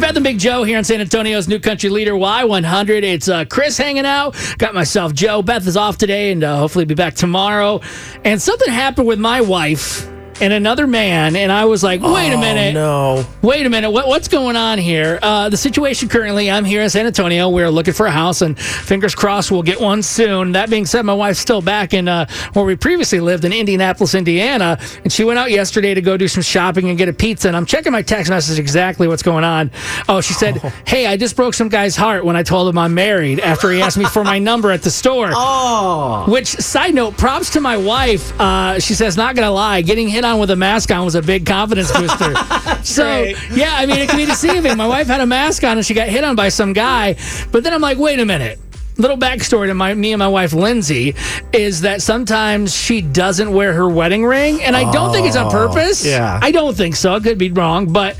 Beth and Big Joe here in San Antonio's new country leader Y100. It's uh, Chris hanging out. Got myself Joe. Beth is off today and uh, hopefully be back tomorrow. And something happened with my wife and another man, and I was like, wait a Oh, minute. no. Wait a minute. What, what's going on here? Uh, the situation currently, I'm here in San Antonio. We're looking for a house, and fingers crossed we'll get one soon. That being said, my wife's still back in uh, where we previously lived in Indianapolis, Indiana, and she went out yesterday to go do some shopping and get a pizza. And I'm checking my text message exactly what's going on. Oh, she said, Hey, I just broke some guy's heart when I told him I'm married after he asked me for my number at the store. Oh. Which, side note, props to my wife. Uh, she says, not gonna lie, getting hit on with a mask on was a big confidence booster. so, great. yeah, I mean, it can be deceiving. My wife had a mask on and she got hit on by some guy. But then I'm like, wait a minute. Little backstory to my me and my wife Lindsay is that sometimes she doesn't wear her wedding ring, and I don't think it's on oh. purpose. yeah. I don't think so. I could be wrong, but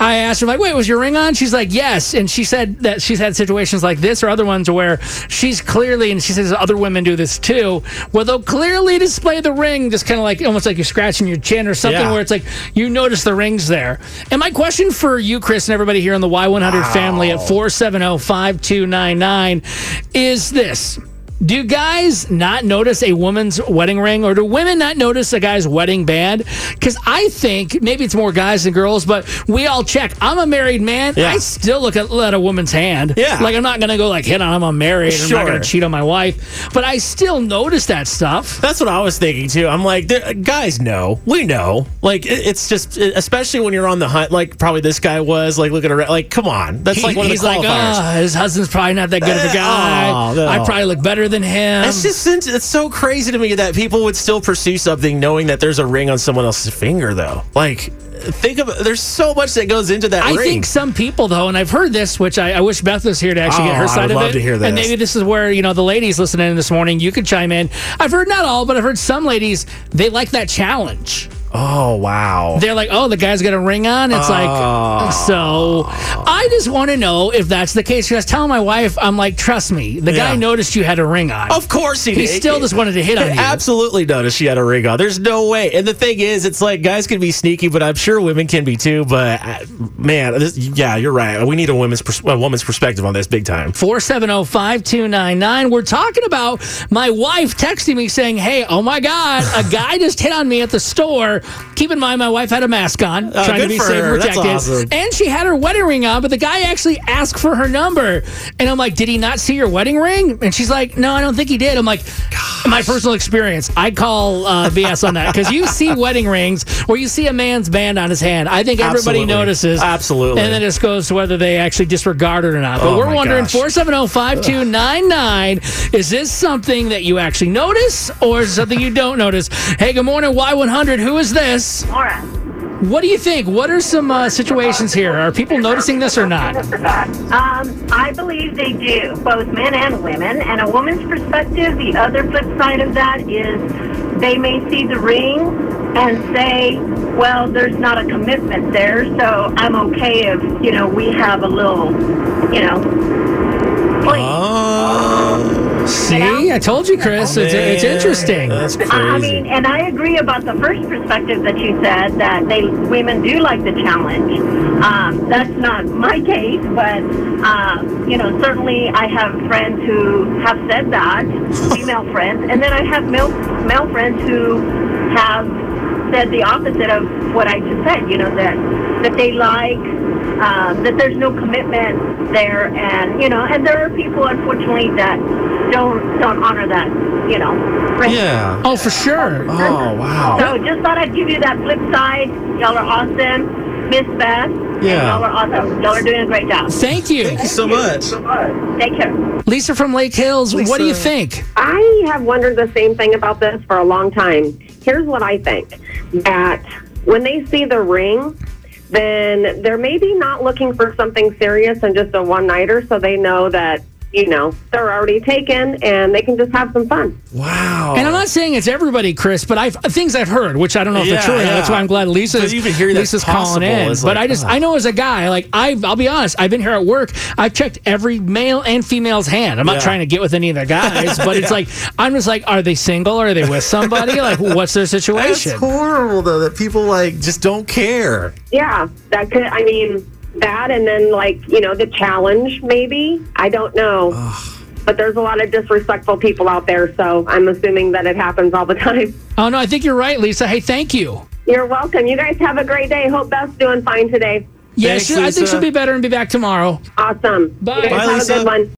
I asked her, like, wait, was your ring on? She's like, yes. And she said that she's had situations like this or other ones where she's clearly, and she says other women do this too, where they'll clearly display the ring, just kind of like almost like you're scratching your chin or something, Yeah. where it's like you notice the rings there. And my question for you, Chris, and everybody here in the Y100 family at 470 5299 is this. Do guys not notice a woman's wedding ring, or do women not notice a guy's wedding band? Because I think maybe it's more guys than girls, but we all check. I'm a married man. Yeah. I still look at, at a woman's hand. Yeah. like I'm not gonna go like hit on. I'm a married. I'm not Sure. gonna cheat on my wife, but I still notice that stuff. That's what I was thinking too. I'm like, guys know, we know. Like, it- it's just, especially when you're on the hunt, like probably this guy was. Like, looking around. Like, come on, that's like one of he's the like, qualifiers. oh, his husband's probably not that good of a Uh, guy. oh, no. I probably look better than him. It's just it's so crazy to me that people would still pursue something knowing that there's a ring on someone else's finger, though. Like, think of there's so much that goes into that I ring. think some people though, and I've heard this, which I, I wish Beth was here to actually get Oh, her I side would of love it. to hear And maybe this is where you know the ladies listening this morning, you could chime in. I've heard not all, but I've heard some ladies they like that challenge. Oh wow. They're like, oh, the guy's got a ring on. It's Oh. like, so I just want to know if that's the case. Because I was telling my wife, I'm like, trust me, the guy Yeah. noticed you had a ring on. Of course he he did. still just wanted to hit on you. Absolutely noticed she had a ring on. There's no way. And the thing is, it's like guys can be sneaky, but I'm sure women can be too. But uh, man, this, yeah, you're right. We need a woman's pers- a woman's perspective on this big time. 470-5299. We're talking about my wife texting me saying, "Hey, oh my god, a guy just hit on me at the store." Keep in mind my wife had a mask on, trying to be safe and protected. awesome. And she had her wedding ring on, but the guy actually asked for her number. And I'm like, "Did he not see your wedding ring?" And she's like, "No, I don't think he did." I'm like, "My personal experience. I call uh, BS on that because you see wedding rings where you see a man's band on his hand. I think everybody Absolutely. notices. Absolutely. And then it goes to whether they actually disregard it or not. But Oh we're wondering gosh. 470-5299. Is this something that you actually notice or is something you don't notice? Hey, good morning, Y100. Who is this? Laura. What do you think? What are some uh, situations here? Are people noticing this or not? Um, I believe they do, both men and women. And a woman's perspective, the other flip side of that is they may see the ring and say, well, there's not a commitment there, so I'm okay if, you know, we have a little, you know, fling. Oh, See, I told you, Chris. It's, it's interesting. That's crazy. I I mean, and I agree about the first perspective that you said that they women do like the challenge. Um, that's not my case, but um, you know, certainly I have friends who have said that, female friends, and then I have male male friends who have said the opposite of what I just said. You know that that they like um, that there's no commitment there, and you know, and there are people, unfortunately, that don't don't honor that. You know. ring. yeah. Oh, for sure. Oh wow. So just thought I'd give you that flip side. Y'all are awesome. Miss Beth. and Yeah. Y'all are awesome. Y'all are doing a great job. Thank you. Thank you so much. Take care. Lisa from Lake Hills, what do you think? I have wondered the same thing about this for a long time. Here's what I think that when they see the ring, then they're maybe not looking for something serious and just a one nighter, so they know that you know they're already taken and they can just have some fun. Wow. And I'm not saying it's everybody, Chris, but I've things I've heard, which I don't know if they're true. or not. That's why I'm glad Lisa's, But even hearing that's Lisa's calling in. is But I just oh. I know as a guy, like I I'll be honest, I've been here at work. I've checked every male and female's hand. I'm not Yeah. trying to get with any of the guys, but it's like I'm just like, are they single? Or Are they with somebody? like, what's their That's situation? horrible though that people like just don't care. Yeah, that could. I mean, that and then like you know the challenge maybe. I don't know. But there's a lot of disrespectful people out there, so I'm assuming that it happens all the time. Oh no, I think you're right, Lisa. Hey, thank you. You're welcome. You guys have a great day. Hope Beth's doing fine today. Yeah, Thanks, she- I think she'll be better and be back tomorrow. Awesome. Bye. You guys Bye, have Lisa. a good one.